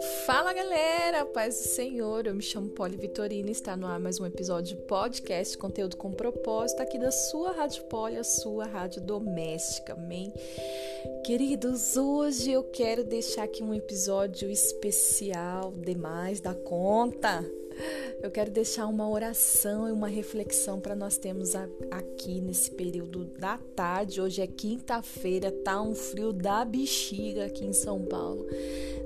Fala galera, paz do Senhor, eu me chamo Poli Vitorina e está no ar mais um episódio de podcast, conteúdo com propósito aqui da sua Rádio Poli, a sua rádio doméstica, amém? Queridos, hoje eu quero deixar aqui um episódio especial demais da conta. Eu quero deixar uma oração e uma reflexão para nós termos aqui nesse período da tarde. Hoje é quinta-feira, tá um frio da bexiga aqui em São Paulo.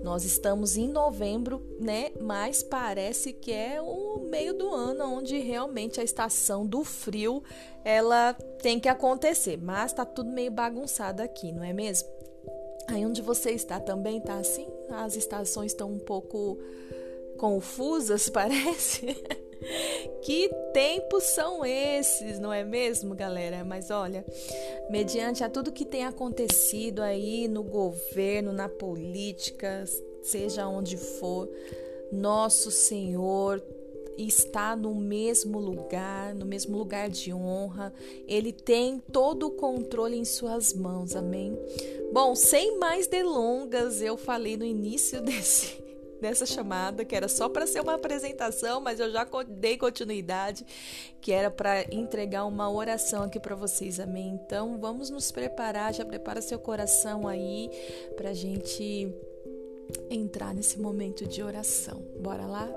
Nós estamos em novembro, né? Mas parece que é o meio do ano onde realmente a estação do frio ela tem que acontecer. Mas tá tudo meio bagunçado aqui, não é mesmo? Aí onde você está também tá assim? As estações estão um pouco confusas, parece. Que tempos são esses, não é mesmo, galera? Mas olha, mediante a tudo que tem acontecido aí no governo, na política, seja onde for, nosso Senhor está no mesmo lugar, no mesmo lugar de honra. Ele tem todo o controle em suas mãos. Amém. Bom, sem mais delongas, eu falei no início desse nessa chamada, que era só para ser uma apresentação, mas eu já dei continuidade, que era para entregar uma oração aqui para vocês, amém? Então vamos nos preparar, já prepara seu coração aí para gente entrar nesse momento de oração. Bora lá?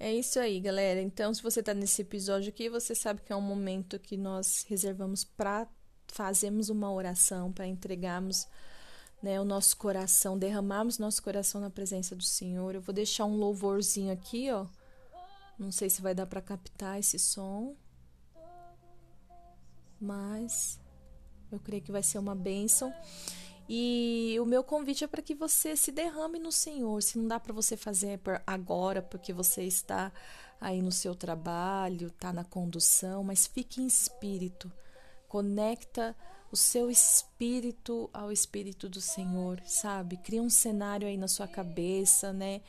É isso aí, galera. Então, se você está nesse episódio aqui, você sabe que é um momento que nós reservamos para fazemos uma oração para entregarmos né, o nosso coração, derramarmos nosso coração na presença do Senhor. Eu vou deixar um louvorzinho aqui, ó. Não sei se vai dar para captar esse som, mas eu creio que vai ser uma bênção. E o meu convite é para que você se derrame no Senhor. Se não dá para você fazer agora, porque você está aí no seu trabalho, está na condução, mas fique em espírito Conecta o seu espírito ao espírito do Senhor, sabe? Cria um cenário aí na sua cabeça, né?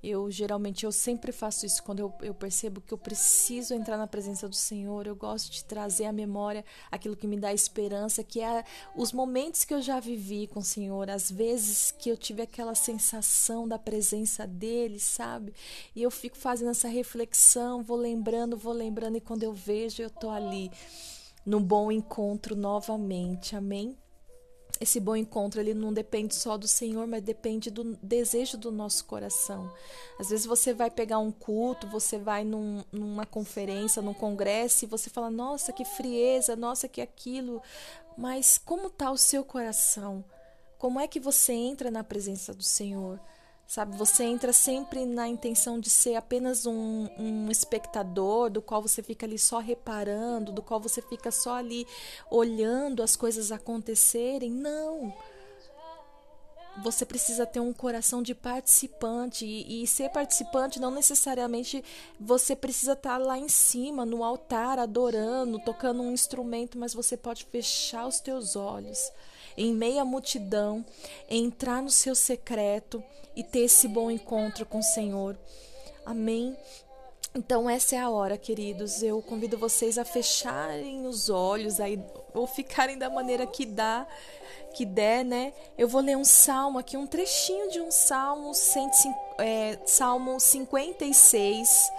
Eu geralmente eu sempre faço isso quando eu, eu percebo que eu preciso entrar na presença do Senhor. Eu gosto de trazer à memória aquilo que me dá esperança, que é os momentos que eu já vivi com o Senhor, as vezes que eu tive aquela sensação da presença dele, sabe? E eu fico fazendo essa reflexão, vou lembrando, vou lembrando, e quando eu vejo, eu tô ali no bom encontro novamente. Amém? Esse bom encontro ele não depende só do Senhor, mas depende do desejo do nosso coração. Às vezes você vai pegar um culto, você vai num, numa conferência, num congresso e você fala: "Nossa, que frieza, nossa, que aquilo". Mas como está o seu coração? Como é que você entra na presença do Senhor? Sabe, você entra sempre na intenção de ser apenas um, um espectador, do qual você fica ali só reparando, do qual você fica só ali olhando as coisas acontecerem. Não! Você precisa ter um coração de participante e, e ser participante não necessariamente você precisa estar lá em cima, no altar, adorando, tocando um instrumento, mas você pode fechar os teus olhos em meia multidão, entrar no seu secreto e ter esse bom encontro com o Senhor. Amém. Então essa é a hora, queridos. Eu convido vocês a fecharem os olhos aí ou ficarem da maneira que dá, que der, né? Eu vou ler um salmo aqui, um trechinho de um salmo, 105, é, salmo 56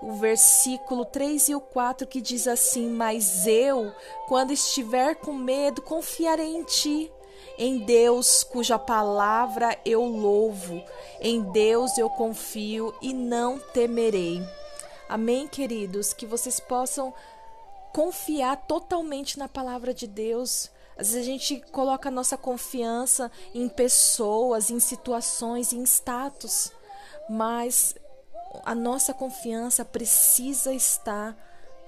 o versículo 3 e o 4 que diz assim: Mas eu, quando estiver com medo, confiarei em ti. Em Deus, cuja palavra eu louvo, em Deus eu confio e não temerei. Amém, queridos? Que vocês possam confiar totalmente na palavra de Deus. Às vezes a gente coloca a nossa confiança em pessoas, em situações, em status, mas a nossa confiança precisa estar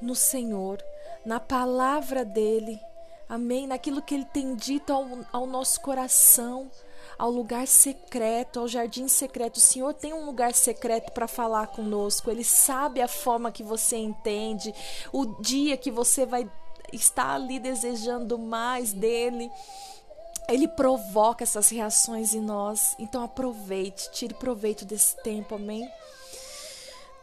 no Senhor, na palavra dEle, amém? Naquilo que Ele tem dito ao, ao nosso coração, ao lugar secreto, ao jardim secreto. O Senhor tem um lugar secreto para falar conosco, Ele sabe a forma que você entende, o dia que você vai estar ali desejando mais dEle. Ele provoca essas reações em nós. Então aproveite, tire proveito desse tempo, amém?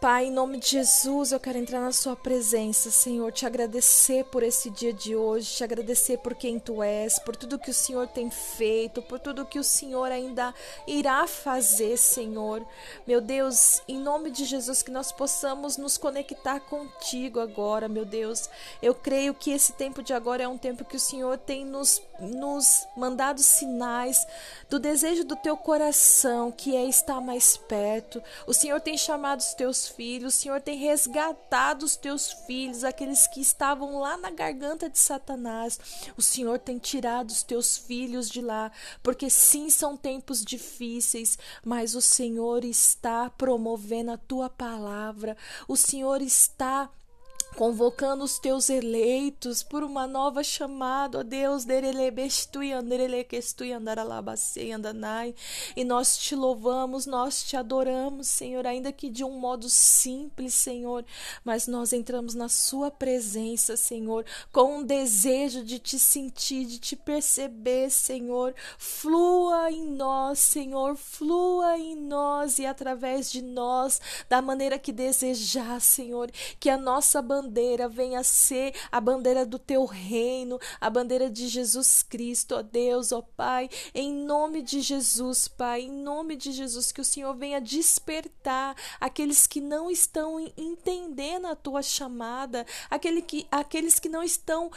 Pai, em nome de Jesus, eu quero entrar na Sua presença, Senhor, te agradecer por esse dia de hoje, te agradecer por quem Tu és, por tudo que o Senhor tem feito, por tudo que o Senhor ainda irá fazer, Senhor. Meu Deus, em nome de Jesus, que nós possamos nos conectar contigo agora, meu Deus. Eu creio que esse tempo de agora é um tempo que o Senhor tem nos, nos mandado sinais do desejo do Teu coração, que é estar mais perto. O Senhor tem chamado os Teus filhos, o Senhor tem resgatado os teus filhos, aqueles que estavam lá na garganta de Satanás. O Senhor tem tirado os teus filhos de lá, porque sim, são tempos difíceis, mas o Senhor está promovendo a tua palavra, o Senhor está convocando os teus eleitos por uma nova chamada, ó Deus, e nós te louvamos, nós te adoramos, Senhor, ainda que de um modo simples, Senhor, mas nós entramos na Sua presença, Senhor, com um desejo de te sentir, de te perceber, Senhor. Flua em nós, Senhor, flua em nós e através de nós, da maneira que desejar, Senhor, que a nossa bandeira bandeira venha ser a bandeira do teu reino, a bandeira de Jesus Cristo, ó Deus, ó Pai, em nome de Jesus, Pai, em nome de Jesus, que o Senhor venha despertar aqueles que não estão entendendo a tua chamada, aquele que, aqueles que não estão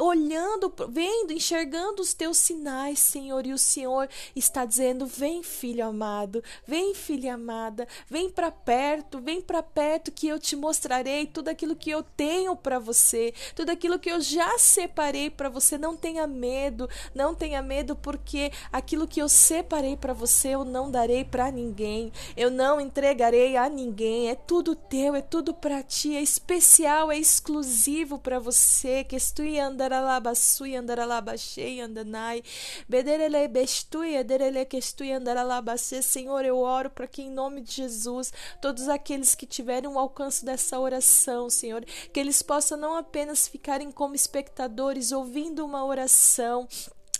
olhando, vendo, enxergando os teus sinais, Senhor, e o Senhor está dizendo: "Vem, filho amado, vem, filha amada, vem para perto, vem para perto que eu te mostrarei tudo aquilo que eu tenho para você, tudo aquilo que eu já separei para você. Não tenha medo, não tenha medo porque aquilo que eu separei para você eu não darei para ninguém. Eu não entregarei a ninguém. É tudo teu, é tudo para ti, é especial, é exclusivo para você que estou andaralabasui andaralabachei andanai. Bederele bestui ederele questui andaralabacê Senhor eu oro para que em nome de Jesus todos aqueles que tiverem o alcance dessa oração Senhor que eles possam não apenas ficarem como espectadores ouvindo uma oração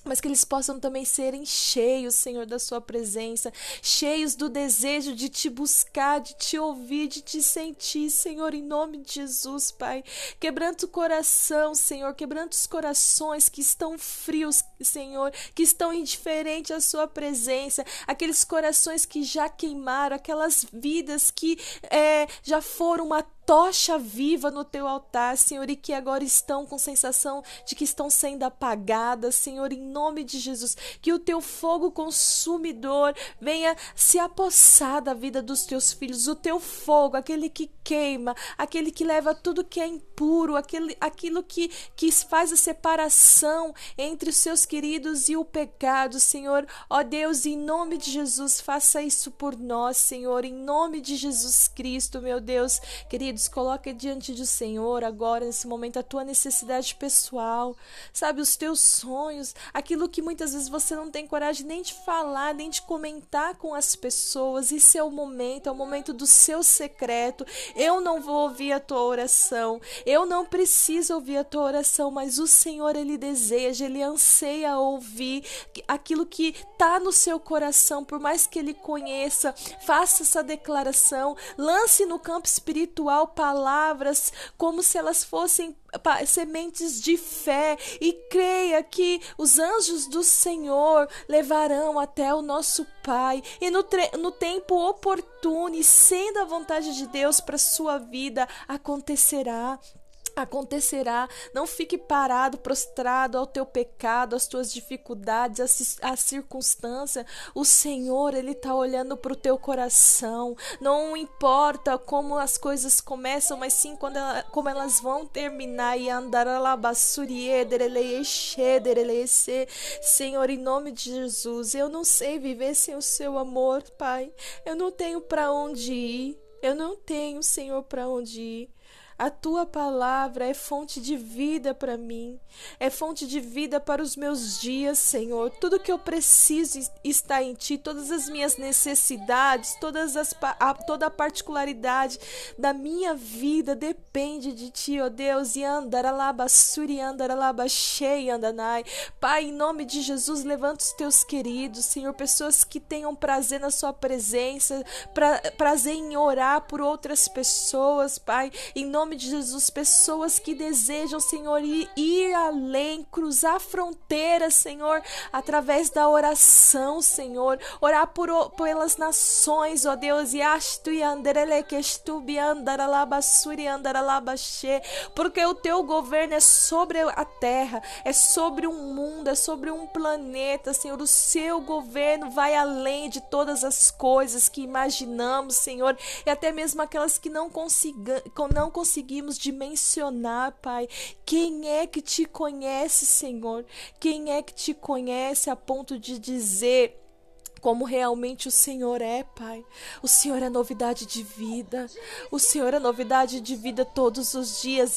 mas que eles possam também serem cheios, Senhor, da Sua presença, cheios do desejo de te buscar, de te ouvir, de te sentir, Senhor, em nome de Jesus, Pai. Quebrando o coração, Senhor, quebrando os corações que estão frios, Senhor, que estão indiferentes à Sua presença, aqueles corações que já queimaram, aquelas vidas que é, já foram uma tocha viva no teu altar, Senhor, e que agora estão com sensação de que estão sendo apagadas, Senhor, em nome de Jesus, que o teu fogo consumidor venha se apossar da vida dos teus filhos, o teu fogo, aquele que queima, aquele que leva tudo que é impuro, aquele, aquilo que, que faz a separação entre os seus queridos e o pecado, Senhor, ó Deus, em nome de Jesus, faça isso por nós, Senhor, em nome de Jesus Cristo, meu Deus, querido queridos, coloca diante do Senhor agora, nesse momento, a tua necessidade pessoal, sabe, os teus sonhos, aquilo que muitas vezes você não tem coragem nem de falar, nem de comentar com as pessoas. Isso é o momento, é o momento do seu secreto. Eu não vou ouvir a tua oração, eu não preciso ouvir a tua oração, mas o Senhor, Ele deseja, Ele anseia ouvir aquilo que está no seu coração, por mais que Ele conheça, faça essa declaração, lance no campo espiritual palavras como se elas fossem sementes de fé. E creia que os anjos do Senhor levarão até o nosso Pai. E no, no tempo oportuno e sendo a vontade de Deus para sua vida acontecerá acontecerá. Não fique parado, prostrado ao teu pecado, às tuas dificuldades, à, circunstância. O Senhor, Ele está olhando para o teu coração. Não importa como as coisas começam, mas sim quando ela, como elas vão terminar. E andar Senhor, em nome de Jesus, eu não sei viver sem o seu amor, Pai. Eu não tenho para onde ir. Eu não tenho, Senhor, para onde ir. A tua palavra é fonte de vida para mim, é fonte de vida para os meus dias, Senhor. Tudo que eu preciso está em ti, todas as minhas necessidades, todas as, a, toda a particularidade da minha vida depende de ti, ó Deus. E andaralaba suri andanai. Pai, em nome de Jesus, levanta os teus queridos, Senhor, pessoas que tenham prazer na sua presença, pra, prazer em orar por outras pessoas, Pai. Em nome nome de Jesus, pessoas que desejam, Senhor, ir, ir além, cruzar fronteiras, Senhor, através da oração, Senhor, orar por, pelas nações, ó Deus, e porque o teu governo é sobre a terra, é sobre um mundo, é sobre um planeta, Senhor, o seu governo vai além de todas as coisas que imaginamos, Senhor, e até mesmo aquelas que não, não conseguimos conseguimos dimensionar, Pai, quem é que te conhece, Senhor? Quem é que te conhece a ponto de dizer como realmente o Senhor é, Pai. O Senhor é novidade de vida. O Senhor é novidade de vida todos os dias.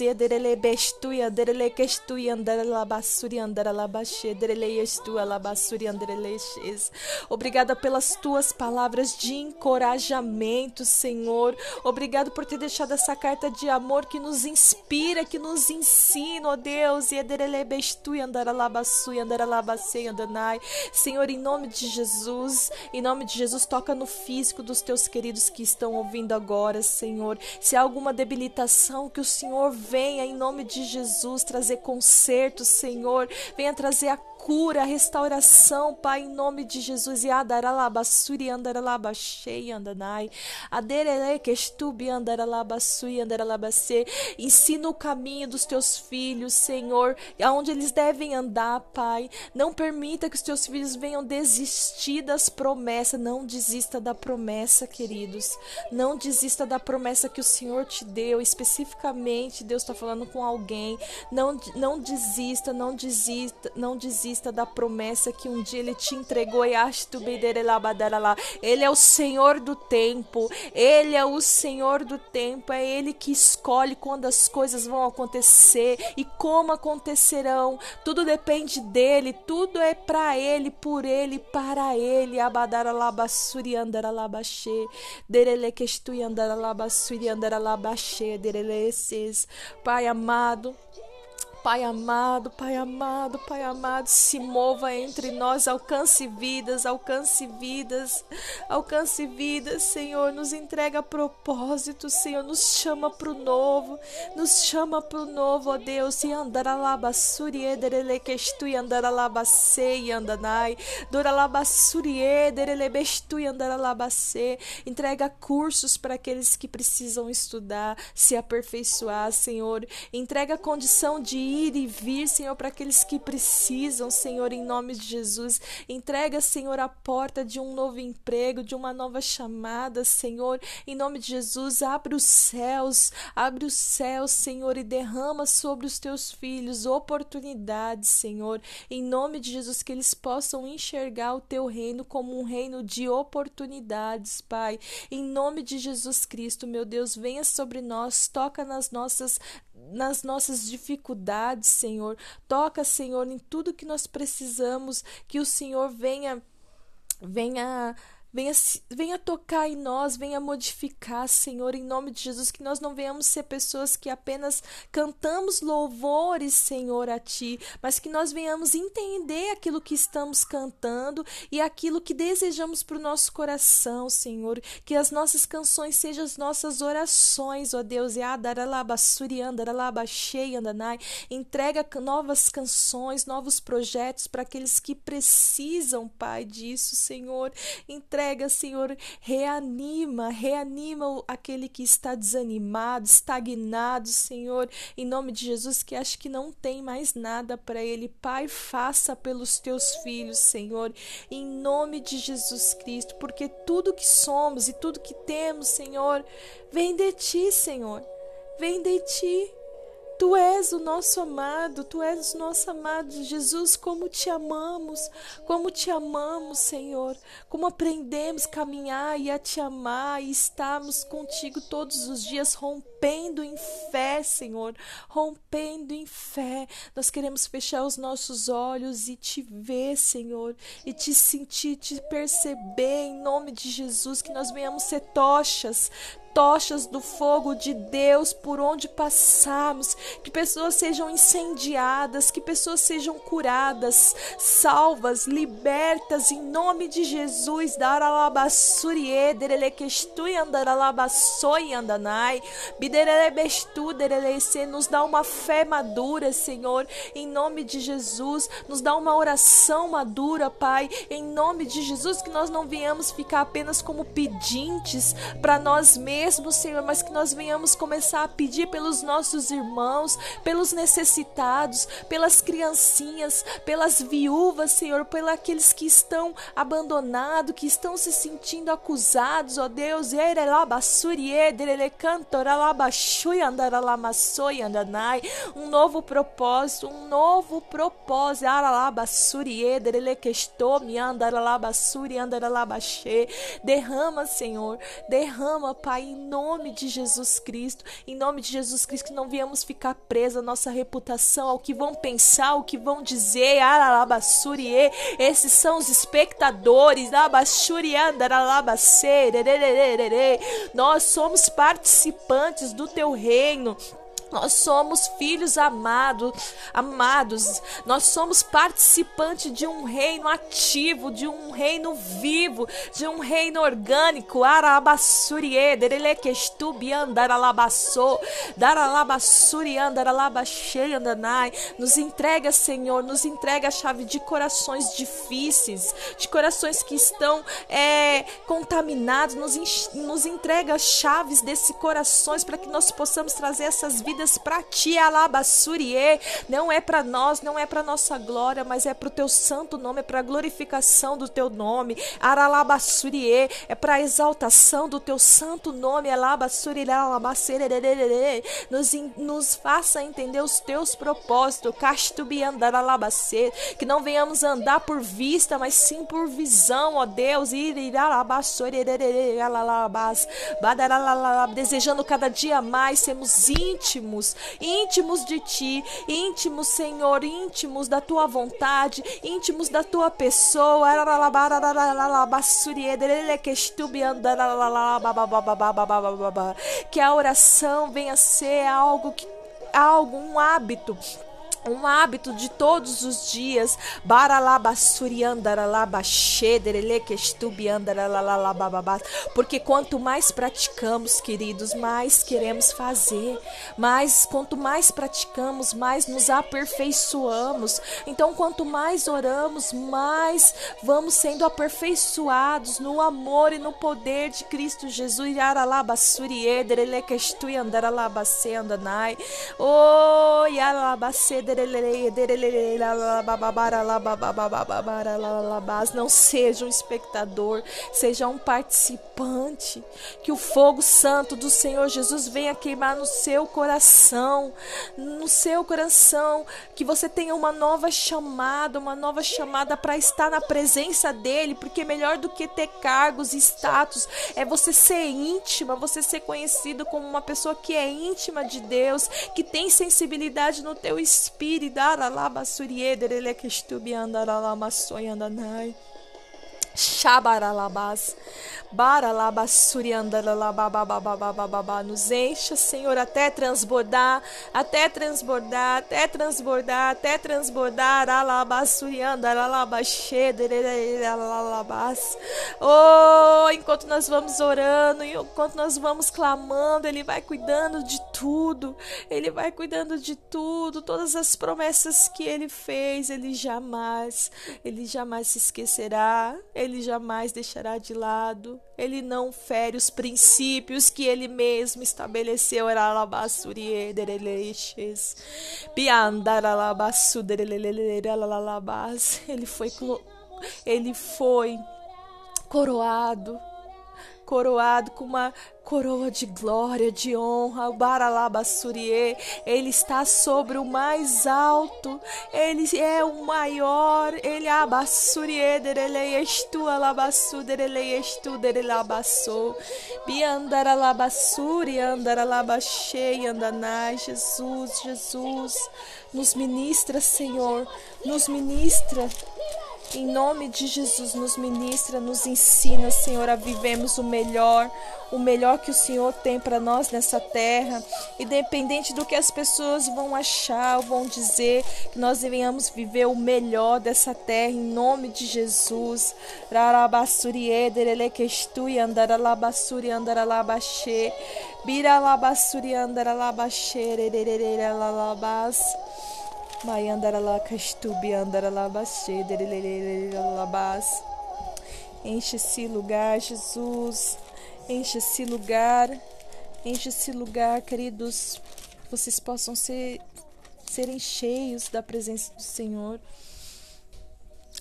Obrigada pelas tuas palavras de encorajamento, Senhor. Obrigado por ter deixado essa carta de amor que nos inspira, que nos ensina, ó Deus. Senhor, em nome de Jesus, Em nome de Jesus, toca no físico dos teus queridos que estão ouvindo agora, Senhor. Se há alguma debilitação, que o Senhor venha, em nome de Jesus, trazer conserto, Senhor. Venha trazer a cura, restauração, Pai, em nome de Jesus. E adaralabassuri andaralabashei andanai. Aderele kestubi andaralabassui andaralabase. Ensina o caminho dos teus filhos, Senhor, aonde eles devem andar, Pai. Não permita que os teus filhos venham desistir das promessas. Não desista da promessa, queridos. Não desista da promessa que o Senhor te deu. Especificamente, Deus está falando com alguém. Não, não desista, não desista, não desista desista da promessa que um dia ele te entregou Ele é o Senhor do tempo. Ele é o Senhor do tempo. É ele que escolhe quando as coisas vão acontecer e como acontecerão. Tudo depende dele, tudo é para ele, por ele, para ele. Dereleces. Pai amado, Pai amado, Pai amado, Pai amado, se mova entre nós, alcance vidas, alcance vidas, alcance vidas, Senhor, nos entrega propósito, Senhor, nos chama para o novo, nos chama para o novo, ó Deus, e andaralabassuri ederelequestu e andaralabase andanai, doralabassuri ederelebestu e andaralabase, entrega cursos para aqueles que precisam estudar, se aperfeiçoar, Senhor, entrega condição de ir e vir, Senhor, para aqueles que precisam, Senhor, em nome de Jesus. Entrega, Senhor, a porta de um novo emprego, de uma nova chamada, Senhor, em nome de Jesus. Abre os céus, abre os céus, Senhor, e derrama sobre os teus filhos oportunidades, Senhor, em nome de Jesus, que eles possam enxergar o teu reino como um reino de oportunidades, Pai. Em nome de Jesus Cristo, meu Deus, venha sobre nós, toca nas nossas nas nossas dificuldades, Senhor. Toca, Senhor, em tudo que nós precisamos, que o Senhor venha venha Venha, venha tocar em nós, venha modificar, Senhor, em nome de Jesus, que nós não venhamos ser pessoas que apenas cantamos louvores, Senhor, a Ti, mas que nós venhamos entender aquilo que estamos cantando e aquilo que desejamos para o nosso coração, Senhor. Que as nossas canções sejam as nossas orações, ó Deus, e entrega novas canções, novos projetos para aqueles que precisam, Pai, disso, Senhor. Entrega entrega, Senhor, reanima, reanima aquele que está desanimado, estagnado, Senhor, em nome de Jesus, que acha que não tem mais nada para ele. Pai, faça pelos teus filhos, Senhor, em nome de Jesus Cristo, porque tudo que somos e tudo que temos, Senhor, vem de ti, Senhor. Vem de ti. Tu és o nosso amado, tu és o nosso amado Jesus, como te amamos, como te amamos, Senhor, como aprendemos a caminhar e a te amar e estarmos contigo todos os dias, rompendo em fé, Senhor, rompendo em fé. Nós queremos fechar os nossos olhos e te ver, Senhor, e te sentir, te perceber em nome de Jesus, que nós venhamos ser tochas, tochas do fogo de Deus por onde passarmos, que pessoas sejam incendiadas, que pessoas sejam curadas, salvas, libertas em nome de Jesus. Daralabassurie, derelequestui andaralabassoi andanai, biderelebestu derelece, nos dá uma fé madura, Senhor, em nome de Jesus, nos dá uma oração madura, Pai, em nome de Jesus, que nós não venhamos ficar apenas como pedintes para nós mesmos mesmo, Senhor, mas que nós venhamos começar a pedir pelos nossos irmãos, pelos necessitados, pelas criancinhas, pelas viúvas, Senhor, pelos aqueles que estão abandonados, que estão se sentindo acusados, ó Deus. Um novo propósito, um novo propósito. Derrama, Senhor, derrama, Pai, em nome de Jesus Cristo, em nome de Jesus Cristo, que não viemos ficar presos à nossa reputação, ao que vão pensar, ao que vão dizer, Aralabassurie, esses são os espectadores, nós somos participantes do teu reino, nós somos filhos amados, amados. Nós somos participantes de um reino ativo, de um reino vivo, de um reino orgânico. Arabassurie, derelequestubi andaralabassou, daralabassuri andaralabaxei andanai. Nos entrega, Senhor, nos entrega a chave de corações difíceis, de corações que estão é, contaminados. Nos, nos entrega chaves desses corações para que nós possamos trazer essas vidas vidas para ti, Alabassurie. Não é para nós, não é para nossa glória, mas é para o teu santo nome, é para glorificação do teu nome. Aralabassurie, é para exaltação do teu santo nome. Alabassurie, nos, nos faça entender os teus propósitos. Castubiandaralabacê, que não venhamos andar por vista, mas sim por visão, ó Deus. Desejando cada dia mais sermos íntimos íntimos, íntimos de ti, íntimos, Senhor, íntimos da tua vontade, íntimos da tua pessoa. Que a oração venha ser algo que algo, um hábito um hábito de todos os dias. Porque quanto mais praticamos, queridos, mais queremos fazer. Mas quanto mais praticamos, mais nos aperfeiçoamos. Então, quanto mais oramos, mais vamos sendo aperfeiçoados no amor e no poder de Cristo Jesus. Oh, não seja um espectador, seja um participante. Que o fogo santo do Senhor Jesus venha queimar no seu coração, no seu coração, que você tenha uma nova chamada, uma nova chamada para estar na presença dele, porque melhor do que ter cargos e status é você ser íntima, você ser conhecido como uma pessoa que é íntima de Deus, que tem sensibilidade no teu espírito, Shabaralabas. Nos encha, Senhor, até transbordar, até transbordar, até transbordar, até transbordar. Oh, enquanto nós vamos orando, enquanto nós vamos clamando, Ele vai cuidando de tudo. Ele vai cuidando de tudo. Todas as promessas que Ele fez, Ele jamais, Ele jamais se esquecerá. Ele jamais deixará de lado ele não fere os princípios que ele mesmo estabeleceu. Ele foi, ele foi coroado coroado com uma coroa de glória, de honra, o Baralabassurie, ele está sobre o mais alto, ele é o maior, ele é abassurie, derele estu alabassu, derele estu, derele abassou, biandaralabassuri, andaralabaxei, andanai, Jesus, Jesus, nos ministra, Senhor, nos ministra, em nome de Jesus, nos ministra, nos ensina, Senhor, a vivemos o melhor, o melhor que o Senhor tem para nós nessa terra, independente do que as pessoas vão achar ou vão dizer, que nós venhamos viver o melhor dessa terra, em nome de Jesus. Rarabassuri. Maiandarala Kastubi Andaralabashe Derelelelabas. Enche esse lugar, Jesus. Enche esse lugar. Enche esse lugar, queridos. Vocês possam ser serem cheios da presença do Senhor.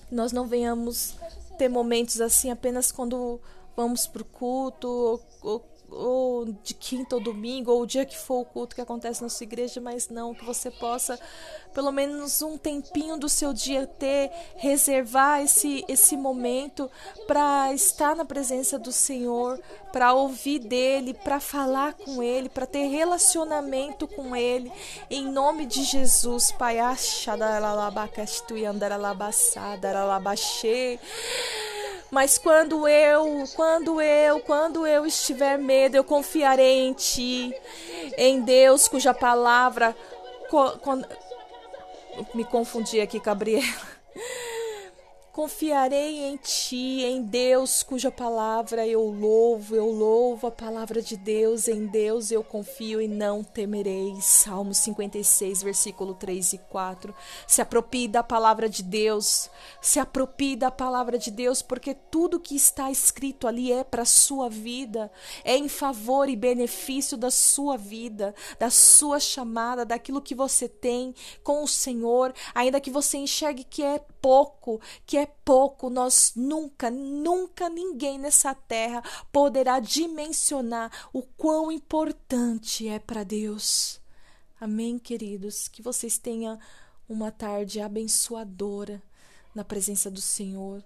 Nós não venhamos ter momentos assim apenas quando vamos para o culto ou, ou ou de quinta ou domingo, ou o dia que for o culto que acontece na sua igreja, mas não, que você possa, pelo menos um tempinho do seu dia, ter, reservar esse, esse momento para estar na presença do Senhor, para ouvir dele, para falar com ele, para ter relacionamento com ele, em nome de Jesus, Pai, Aralabaxê. Mas quando eu, quando eu, quando eu estiver medo, eu confiarei em ti, em Deus cuja palavra. Quando, me confundi aqui, Gabriela. Confiarei em ti, em Deus, cuja palavra eu louvo, eu louvo a palavra de Deus, em Deus eu confio e não temerei. Salmo 56, versículo 3 e 4. Se aproprie da palavra de Deus, se aproprie da palavra de Deus, porque tudo que está escrito ali é para a sua vida, é em favor e benefício da sua vida, da sua chamada, daquilo que você tem com o Senhor, ainda que você enxergue que é pouco, que é pouco, nós nunca, nunca ninguém nessa terra poderá dimensionar o quão importante é para Deus. Amém, queridos? Que vocês tenham uma tarde abençoadora na presença do Senhor.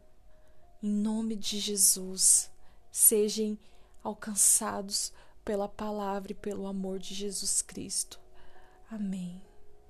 Em nome de Jesus, sejam alcançados pela palavra e pelo amor de Jesus Cristo. Amém.